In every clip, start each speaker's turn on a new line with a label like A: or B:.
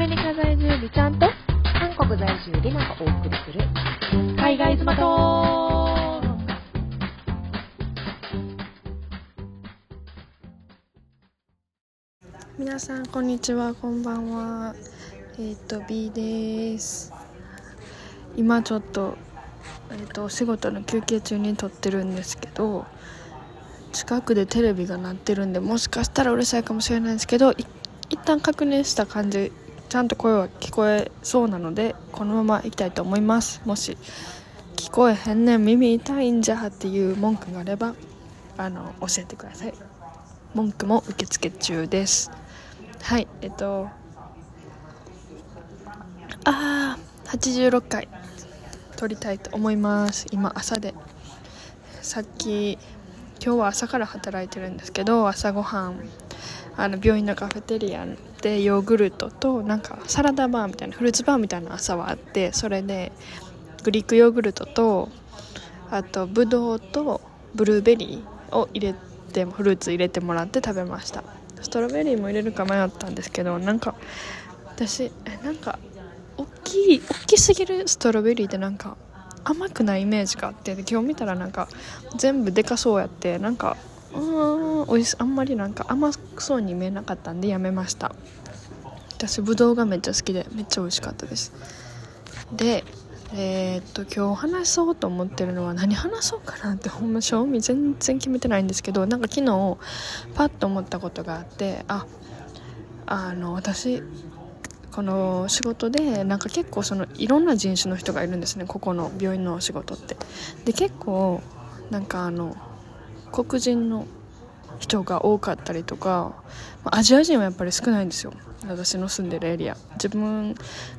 A: メリカ在住美ちゃんと
B: 韓国在住リナがお送りする。
A: 海外妻と
C: 皆さんこんにちは。こんばんは。えっ、と B です。今ちょっとえっ、とお仕事の休憩中に撮ってるんですけど近くでテレビが鳴ってるんでもしかしたらうるさいかもしれないんですけどい一旦確認した感じちゃんと声は聞こえそうなのでこのまま行きたいと思います。もし聞こえへんねん耳痛いんじゃっていう文句があればあの教えてください。文句も受付中です。はいえっとあー86回。撮りたいと思います。今朝で。さっき今日は朝から働いてるんですけど朝ごはん。あの病院のカフェテリアでヨーグルトとなんかサラダバーみたいなフルーツバーみたいな朝はあってそれでグリークヨーグルトとあとブドウとブルーベリーを入れてフルーツ入れてもらって食べました。ストロベリーも入れるか迷ったんですけどなんか私えなんか大きい大きすぎるストロベリーってなんか甘くないイメージがあって今日見たらなんか全部でかそうやってなんかうーんおいしあんまりなんか甘そうに見えなかったんでやめました。私ぶどうがめっちゃ好きでめっちゃ美味しかったです。でえーっと今日話そうと思ってるのは何話そうかなってほんま賞味全然決めてないんですけどなんか昨日パッと思ったことがあってああの私この仕事でなんか結構そのいろんな人種の人がいるんですねここの病院のお仕事って。で結構なんかあの黒人の人が多かったりとかアジア人はやっぱり少ないんですよ。私の住んでるエリア。自分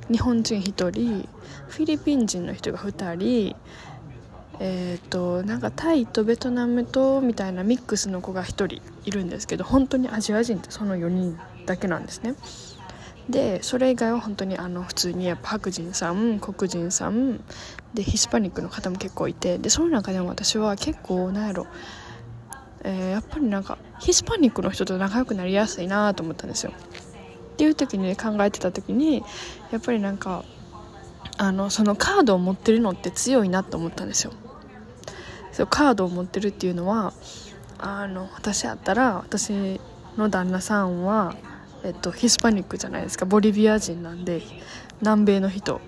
C: 日本人1人フィリピン人の人が2人えー、となんかタイとベトナムとみたいなミックスの子が1人いるんですけど本当にアジア人ってその4人だけなんですね。でそれ以外は本当にあの普通にやっぱ白人さん黒人さんでヒスパニックの方も結構いてでその中でも私は結構なんやろ、えーやっぱりなんかヒスパニックの人と仲良くなりやすいなと思ったんですよ。っていう時に考えてた時にやっぱりなんかあのそのカードを持ってるのって強いなと思ったんですよ。そうカードを持ってるっていうのはあの私やったら私の旦那さんは、えっと、ヒスパニックじゃないですか。ボリビア人なんで南米の人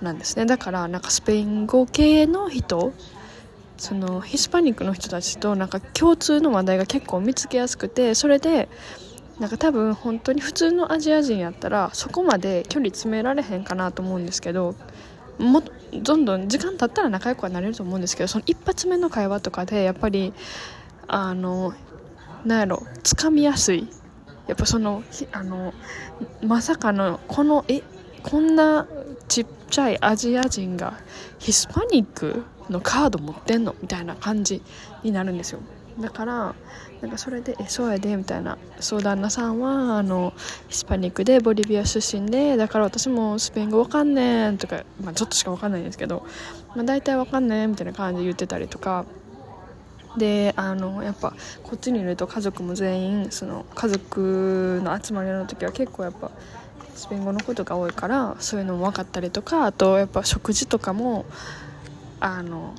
C: なんですね。だからなんかスペイン語系の人そのヒスパニックの人たちとなんか共通の話題が結構見つけやすくてそれでなんか多分本当に普通のアジア人やったらそこまで距離詰められへんかなと思うんですけどもどんどん時間経ったら仲良くはなれると思うんですけどその一発目の会話とかでやっぱりあのなんやろつかみやすい。やっぱそのあのまさかのこのえこんなちっちゃいアジア人がヒスパニックのカード持ってんのみたいな感じになるんですよ。だからなんかそれで「えそうやで」みたいな。そう旦那さんはあのヒスパニックでボリビア出身でだから私もスペイン語わかんねんとか、まあ、ちょっとしかわかんないんですけど、まあ、大体わかんねんみたいな感じで言ってたりとか。であのやっぱこっちにいると家族も全員その家族の集まりの時は結構やっぱスペイン語のことが多いからそういうのも分かったりとかあとやっぱ食事とかもあの、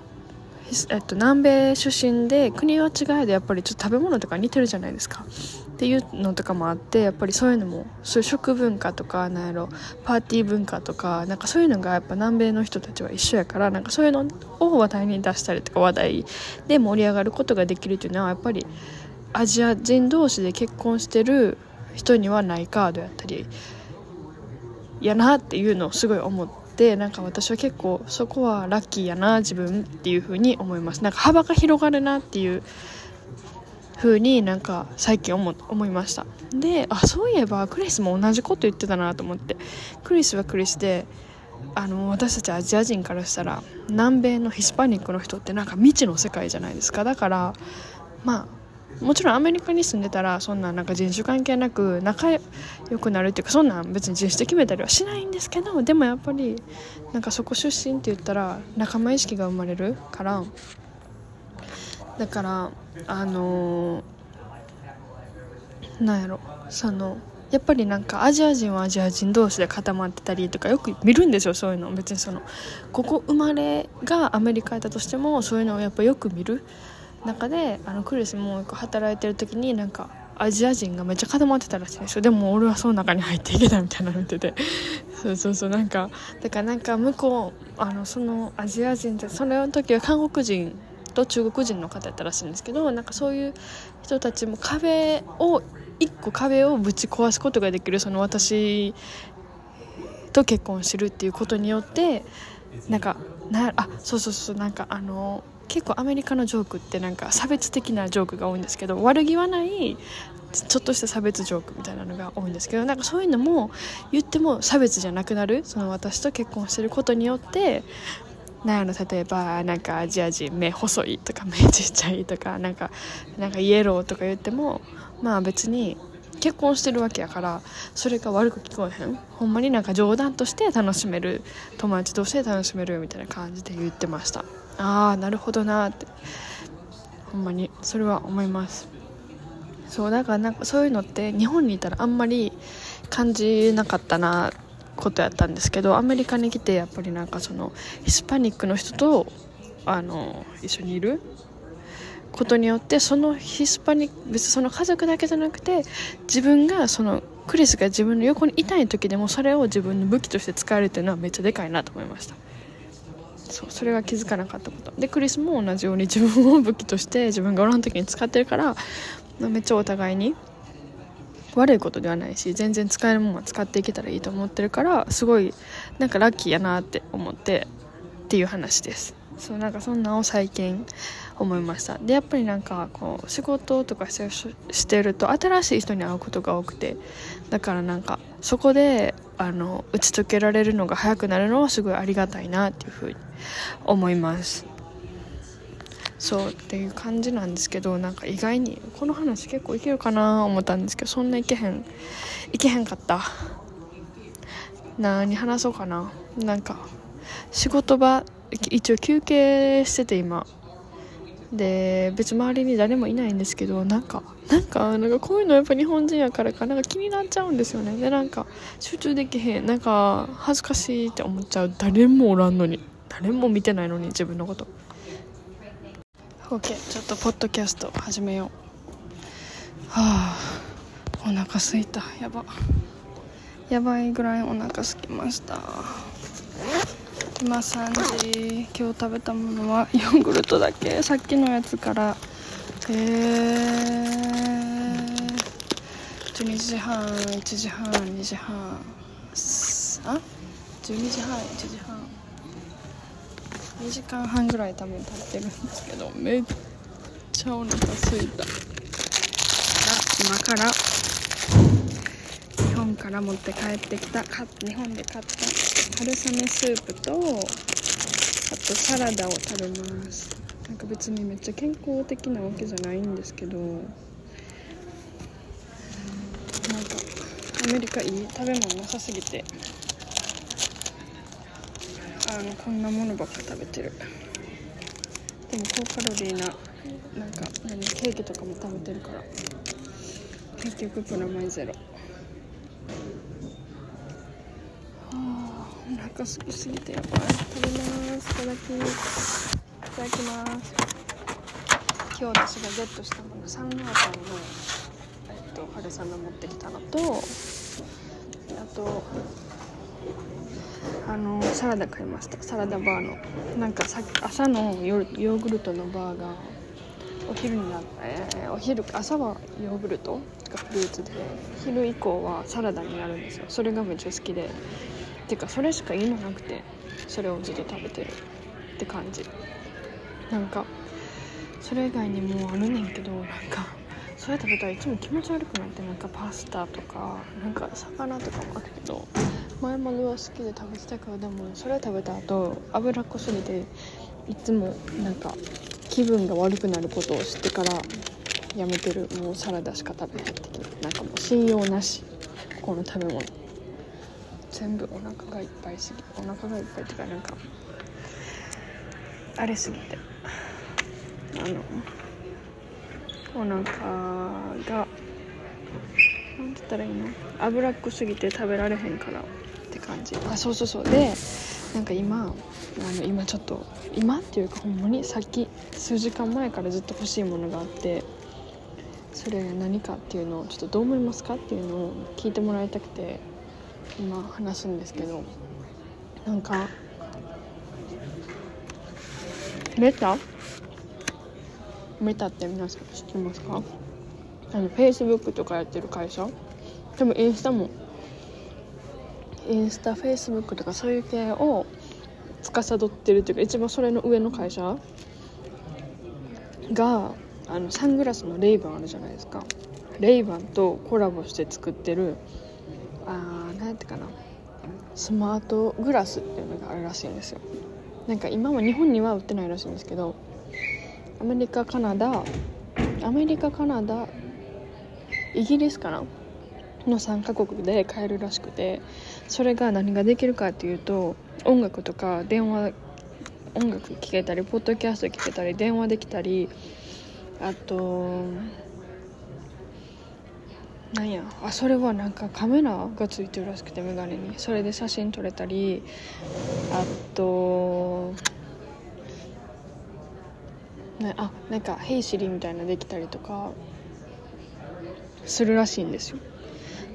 C: えっと、南米出身で国は違いでやっぱりちょっと食べ物とか似てるじゃないですか。っていうのとかもあってやっぱりそういうのもそういう食文化とかなんやろパーティー文化とかなんかそういうのがやっぱ南米の人たちは一緒やからなんかそういうのを話題に出したりとか話題で盛り上がることができるっていうのはやっぱりアジア人同士で結婚してる人にはないカードやったりやなっていうのをすごい思ってなんか私は結構そこはラッキーやな自分っていう風に思います。なんか幅が広がるなっていう風になんか最近思思いました。であそういえばクリスも同じこと言ってたなと思って。クリスはクリスであの私たちアジア人からしたら南米のヒスパニックの人ってなんか未知の世界じゃないですか。だからまあもちろんアメリカに住んでたらそんななんか人種関係なく仲良くなるっていうかそんなん別に人種で決めたりはしないんですけどでもやっぱりなんかそこ出身って言ったら仲間意識が生まれるから。だからあのーなんやろ。そのやっぱりなんかアジア人はアジア人同士で固まってたりとかよく見るんですよそういうの。別にそのここ生まれがアメリカだとしてもそういうのをやっぱよく見る。中であのクリスも働いてる時になんかアジア人がめっちゃ固まってたらしいんですよ。でも俺はその中に入っていけないみたいなの見てて。そうそうそうなんかだからなんか向こうあのそのアジア人ってその時は韓国人と中国人の方やったらしいんですけどなんかそういう人たちも壁を一個壁をぶち壊すことができるその私と結婚するっていうことによってなんかなあそうそうそうなんかあの結構アメリカのジョークってなんか差別的なジョークが多いんですけど悪気はないちょっとした差別ジョークみたいなのが多いんですけどなんかそういうのも言っても差別じゃなくなるその私と結婚してることによってなんやろ例えばなんかアジア人目細いとか目ちっちゃいとかなんかなんかイエローとか言ってもまあ別に結婚してるわけやからそれが悪く聞こえへん。ほんまになんか冗談として楽しめる友達同士で楽しめるみたいな感じで言ってました。ああなるほどなって。ほんまにそれは思います。そうだからなんかそういうのって日本にいたらあんまり感じなかったなことやったんですけどアメリカに来てやっぱりなんかそのヒスパニックの人とあの一緒にいる？ことによってそのヒスパニック別にその家族だけじゃなくて自分がそのクリスが自分の横にいたい時でもそれを自分の武器として使えるっていうのはめっちゃでかいなと思いました。そうそれが気づかなかったこと。でクリスも同じように自分を武器として自分がおらん時に使ってるからめっちゃお互いに悪いことではないし全然使えるものは使っていけたらいいと思ってるからすごいなんかラッキーやなって思ってっていう話です。そうなんかそんなを最近思いました。でやっぱりなんかこう仕事とかしてると新しい人に会うことが多くて。だからなんかそこであの打ち解けられるのが早くなるのはすごいありがたいなっていうふうに思います。そうっていう感じなんですけどなんか意外にこの話結構いけるかな思ったんですけどそんないけへんいけへんかった。何話そうかな。なんか仕事場一応休憩してて今。で別周りに誰もいないんですけどなんかなんかなんかこういうのやっぱ日本人やからかなんか気になっちゃうんですよね。でなんか集中できへん。なんか恥ずかしいって思っちゃう。誰もおらんのに。誰も見てないのに自分のこと。OK ちょっとポッドキャスト始めよう。はあ。お腹すいた。やば。やばいぐらいお腹すきました。今3時今日食べたものは ヨーグルトだけさっきのやつから。えー、12時半1時半2時半あ12時半1時半。2時間半ぐらい多分経ってるんですけどめっちゃお腹すいた。今から日本から持って帰ってきた日本で買った。春雨スープとあとサラダを食べます。なんか別にめっちゃ健康的なわけじゃないんですけどなんかアメリカいい食べ物なさすぎてあのこんなものばっか食べてる。でも高カロリーななんか何ケーキとかも食べてるから。結局プラマイゼロ。すきすぎてやばい食べます。いただきいた。だきます今日私がゲットしたものサンマータンの、えっと、春雨持ってきたのとあとあのサラダ買いましたサラダバーのなんかさ朝のヨーグルトのバーがお昼になって、えー、お昼朝はヨーグルトとかフルーツで昼以降はサラダになるんですよそれがめっちゃ好きでていうかそれしかいいのなくてそれをずっと食べてる。って感じ。なんかそれ以外にもあるねんけどなんかそれ食べたらいつも気持ち悪くなってなんかパスタとかなんか魚とかもあるけど前までは好きで食べてたからでもそれ食べた後脂っこすぎていつもなんか気分が悪くなることを知ってからやめてる。もうサラダしか食べへんってなんかもう信用なし。この食べ物。全部お腹がいっぱいすぎお腹がいっぱいっていうかなんかあれすぎて。あのお腹がなんて言ったらいいの？脂っこすぎて食べられへんからって感じ。あそうそうそう。でなんか今あの今ちょっと今っていうかほんまにさっき数時間前からずっと欲しいものがあってそれが何かっていうのをちょっとどう思いますかっていうのを聞いてもらいたくて。今話すんですけどなんかメタ？メタって皆さん知ってますか？あのフェイスブックとかやってる会社？多分インスタもインスタフェイスブックとかそういう系を司ってるっていうか一番それの上の会社？があのサングラスのレイバンあるじゃないですか。レイバンとコラボして作ってるあ何やってかな。スマートグラスっていうのがあるらしいんですよ。なんか今は日本には売ってないらしいんですけどアメリカカナダアメリカカナダイギリスかな？の3カ国で買えるらしくてそれが何ができるかっていうと音楽とか電話音楽聴けたりポッドキャスト聴けたり電話できたりあとなんや。あそれはなんかカメラがついてるらしくてメガネに。それで写真撮れたり。あとねあなんか「ヘイシリ」みたいなできたりとか。するらしいんですよ。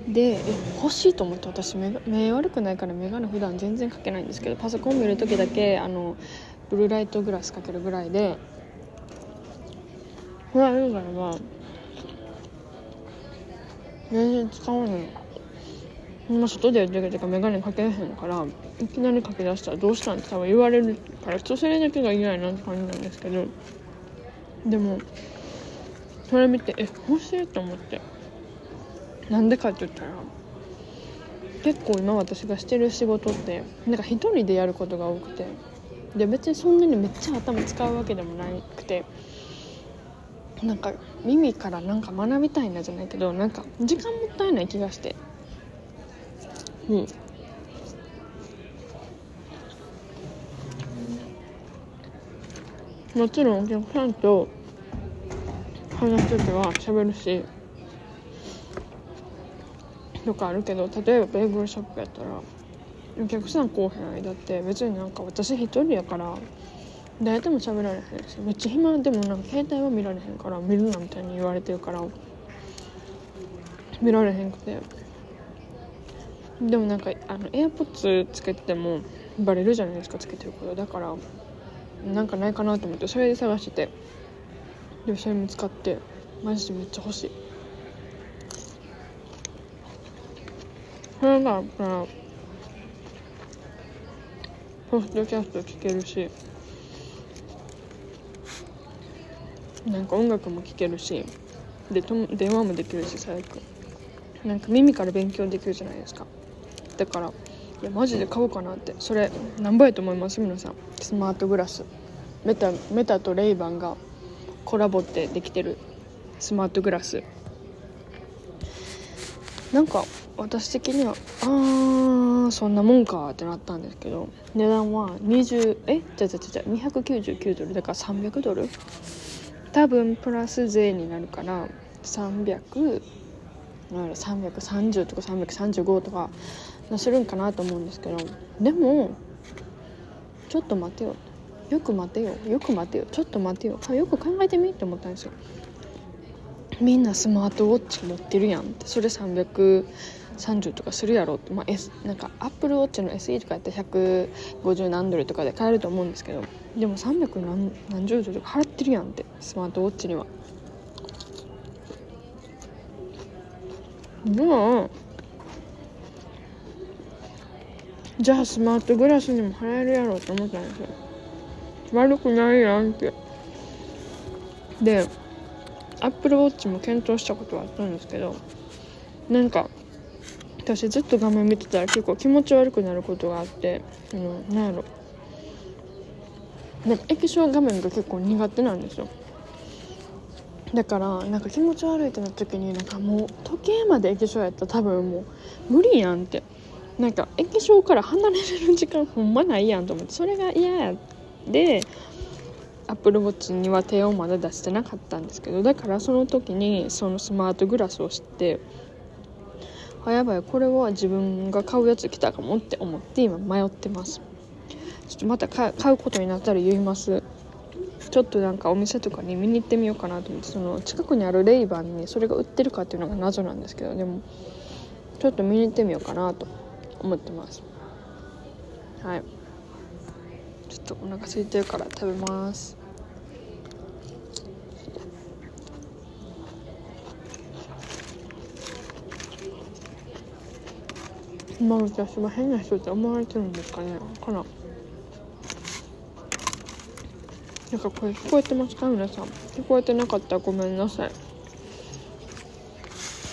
C: でえ欲しいと思って私目目悪くないから眼鏡普段全然かけないんですけどパソコン見る時だけあのブルーライトグラスかけるぐらいで。これあるからまあ全然使わない。今外でやってる時眼鏡かけへんからいきなりかけ出したらどうしたんって多分言われるからちょっとそれだけが嫌いなって感じなんですけどでもそれ見てえ欲しいと思って。なんでかって言ったら結構今私がしてる仕事ってなんか一人でやることが多くて。で別にそんなにめっちゃ頭使うわけでもなくて。なんか耳からなんか学びたいなじゃないけどなんか時間もったいない気がして。うん。もちろんお客さんと話す時は喋るしとかあるけど例えばベーグルショップやったらお客さん来おへん間って別になんか私一人やから誰とも喋られへんしめっちゃ暇。でもなんか携帯は見られへんから見るなみたいに言われてるから見られへんくて。でもなんかあのエアポッツつけてもバレるじゃないですかつけてること。だからなんかないかなと思ってそれで探してて。でもそれ見つかってマジでめっちゃ欲しい。それがあったらポストキャスト聴けるしなんか音楽も聴けるしでと電話もできるし最悪なんか耳から勉強できるじゃないですか。だからいやマジで買おうかなって。それ何ぼやと思います？皆さん。スマートグラス。メタメタとレイバンがコラボってできてる。スマートグラス。なんか私的にはあーそんなもんかってなったんですけど値段は20え？じゃじゃじゃじゃ299ドル。だから300ドル？多分プラス税になるから300なん330とか335とかするんかなと思うんですけどでもちょっと待てよ。よく待てよ。よく待てよ。ちょっと待てよ。よく考えてみって思ったんですよ。みんなスマートウォッチ持ってるやんって。それ30とかするやろって、まあ S、なんかアップルウォッチの SE とかやったら150何ドルとかで買えると思うんですけど。でも300何何十ドルとか払ってるやんって。スマートウォッチには。でもじゃあスマートグラスにも払えるやろって思ったんですよ。悪くないやんって。でアップルウォッチも検討したことはあったんですけど。なんか私ずっと画面見てたら結構気持ち悪くなることがあってあのなんやろ。なんか液晶画面が結構苦手なんですよ。だからなんか気持ち悪いってなった時になんかもう時計まで液晶やったら多分もう無理やんって。なんか液晶から離れる時間ほんまないやんと思って。それが嫌やでアップルウォッチには手をまだ出してなかったんですけどだからその時にそのスマートグラスを知ってあやばいこれは自分が買うやつ来たかもって思って今迷ってます。ちょっとまた買うことになったら言います。ちょっとなんかお店とかに見に行ってみようかなと思ってその近くにあるレイバンにそれが売ってるかっていうのが謎なんですけどでもちょっと見に行ってみようかなと思ってます。はい。ちょっとお腹空いてるから食べます。まあ私は変な人って思われてるんですかね。かななんかこれ聞こえてますか？皆さん。聞こえてなかったらごめんなさい。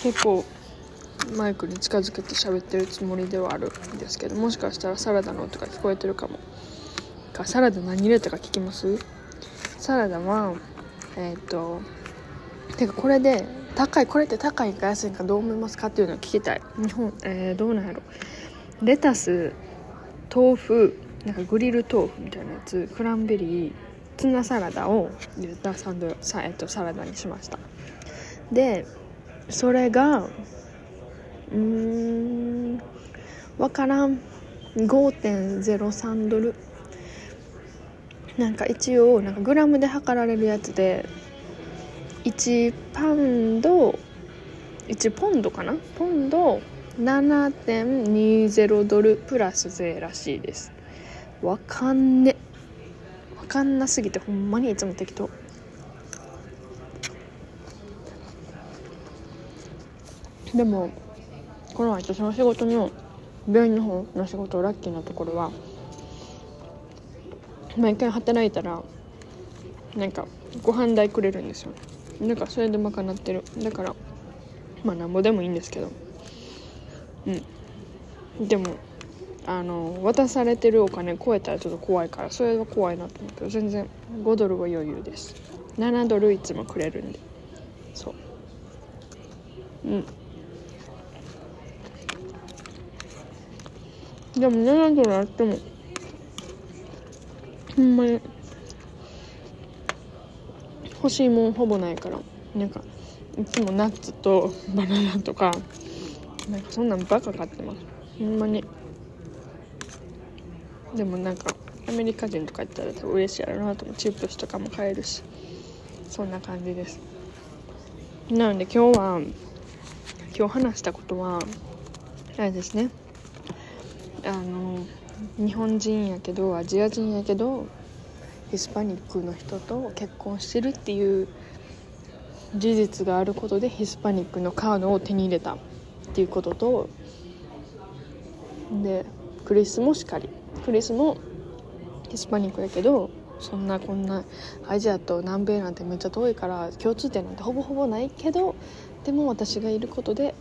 C: 結構マイクに近づけて喋ってるつもりではあるんですけどもしかしたらサラダの音が聞こえてるかも。かサラダ何入れたか聞きます？サラダはえっ、とてかこれで高いこれって高いか安いかどう思いますかっていうのを聞きたい。日本、えー、どうなんやろ。レタス豆腐なんかグリル豆腐みたいなやつクランベリーツナサラダを入れたサンドサ,、えっと、サラダにしました。でそれがうん分からん。5.03ドル。なんか一応なんかグラムで測られるやつで1パンド1ポンドかな？ポンド7.20ドルプラス税らしいです。わかんね。わかんなすぎてほんまにいつも適当。でもこの私の仕事の病院の方の仕事ラッキーなところは毎回働いたらなんかご飯代くれるんですよ。だかそれで賄ってる。だからまあなんぼでもいいんですけど。うん。でもあの渡されてるお金超えたらちょっと怖いからそれは怖いなと思うけど全然5ドルは余裕です。7ドルいつもくれるんで。そう。うん。でも7ドルあってもほんまに欲しいもんほぼないから。なんかいつもナッツと バナナとかなんかそんなんばっか買ってます。ほんまに。でもなんかアメリカ人とか行ったら多分嬉しいやろなと思う。チップスとかも買えるし。そんな感じです。なので今日は今日話したことはあれですね。あの日本人やけどアジア人やけどヒスパニックの人と結婚してるっていう事実があることでヒスパニックのカードを手に入れたっていうこととでクリスもしかりクリスもヒスパニックやけどそんなこんなアジアと南米なんてめっちゃ遠いから共通点なんてほぼほぼないけどでも私がいることで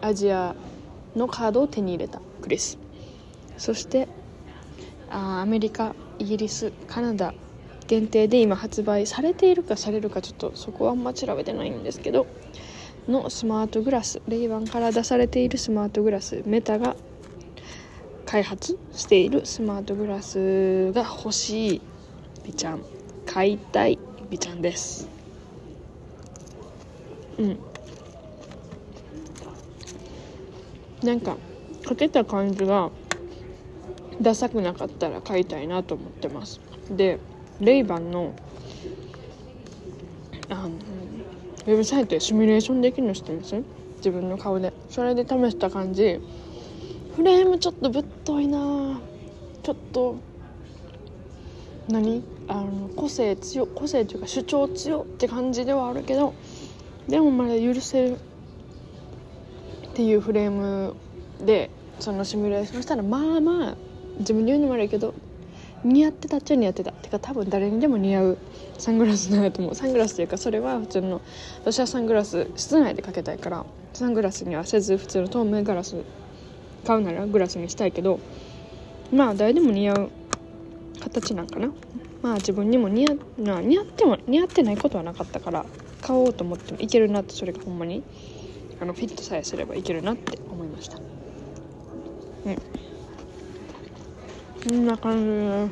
C: アジアのカードを手に入れたクリス。そしてあアメリカイギリスカナダ限定で今発売されているかされるかちょっとそこはあんま調べてないんですけどのスマートグラスレイバンから出されているスマートグラスメタが開発しているスマートグラスが欲しい美ちゃん。買いたい美ちゃんです。うん。なんかかけた感じがダサくなかったら買いたいなと思ってます。でレイバンのあのウェブサイトでシミュレーションできるの知ってます？自分の顔で。それで試した感じ。フレームちょっとぶっといな。ちょっと何？あの個性強個性というか主張強って感じではあるけどでもまだ許せるっていうフレームでそのシミュレーションしたらまあまあ自分で言うのも悪いけど似合ってたっちゃ似合ってた。ってか多分誰にでも似合うサングラスなんだと思う。サングラスというかそれは普通の私はサングラス室内でかけたいからサングラスにはせず普通の透明ガラス買うならグラスにしたいけどまあ誰でも似合う形なんかな。まあ自分にも似合な似合っても似合ってないことはなかったから買おうと思ってもいけるなってそれがほんまにあのフィットさえすればいけるなって思いました。うん。こんな感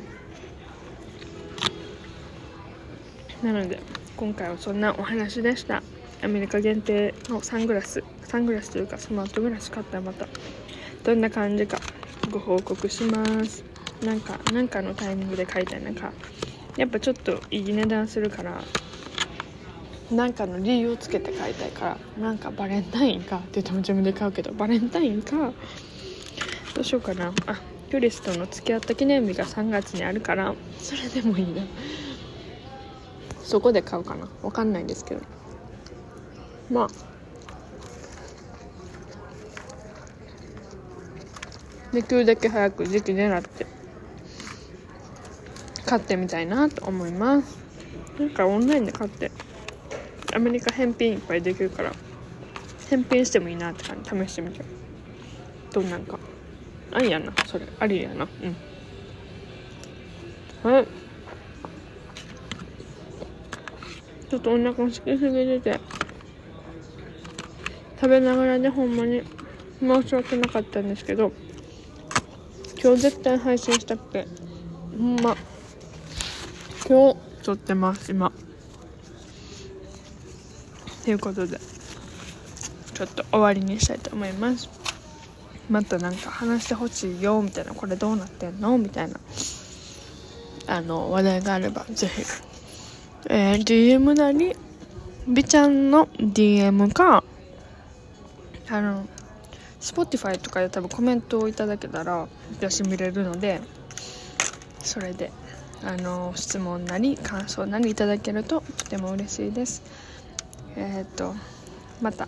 C: じ。なので今回はそんなお話でした。アメリカ限定のサングラス。サングラスというかスマートグラス買ったらまたどんな感じかご報告します。なんかなんかのタイミングで買いたい。なんかやっぱちょっといい値段するからなんかの理由をつけて買いたいからなんかバレンタインかって言っても自分で買うけどバレンタインかどうしようかな。あクリスとの付き合った記念日が3月にあるからそれでもいいな。そこで買うかな。わかんないんですけど。まあ。できるだけ早く時期狙って買ってみたいなと思います。なんかオンラインで買ってアメリカ返品いっぱいできるから返品してもいいなって感じ。試してみて。どんなんか。ありやな。それ。ありやな。うん。はい。ちょっとお腹空きすぎてて。食べながらでほんまに申し訳なかったんですけど今日絶対配信したくてほんま今日撮ってます今。ということでちょっと終わりにしたいと思います。またなんか話してほしいよみたいなこれどうなってんのみたいなあの話題があればぜひ、えー、DM なり？美ちゃんの DM か？あの Spotify とかで多分コメントをいただけたら私見れるのでそれであの質問なり感想なりいただけるととても嬉しいです。えっ、とまた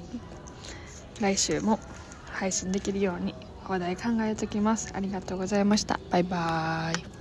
C: 来週も配信できるように話題考えておきます。ありがとうございました。バイバーイ。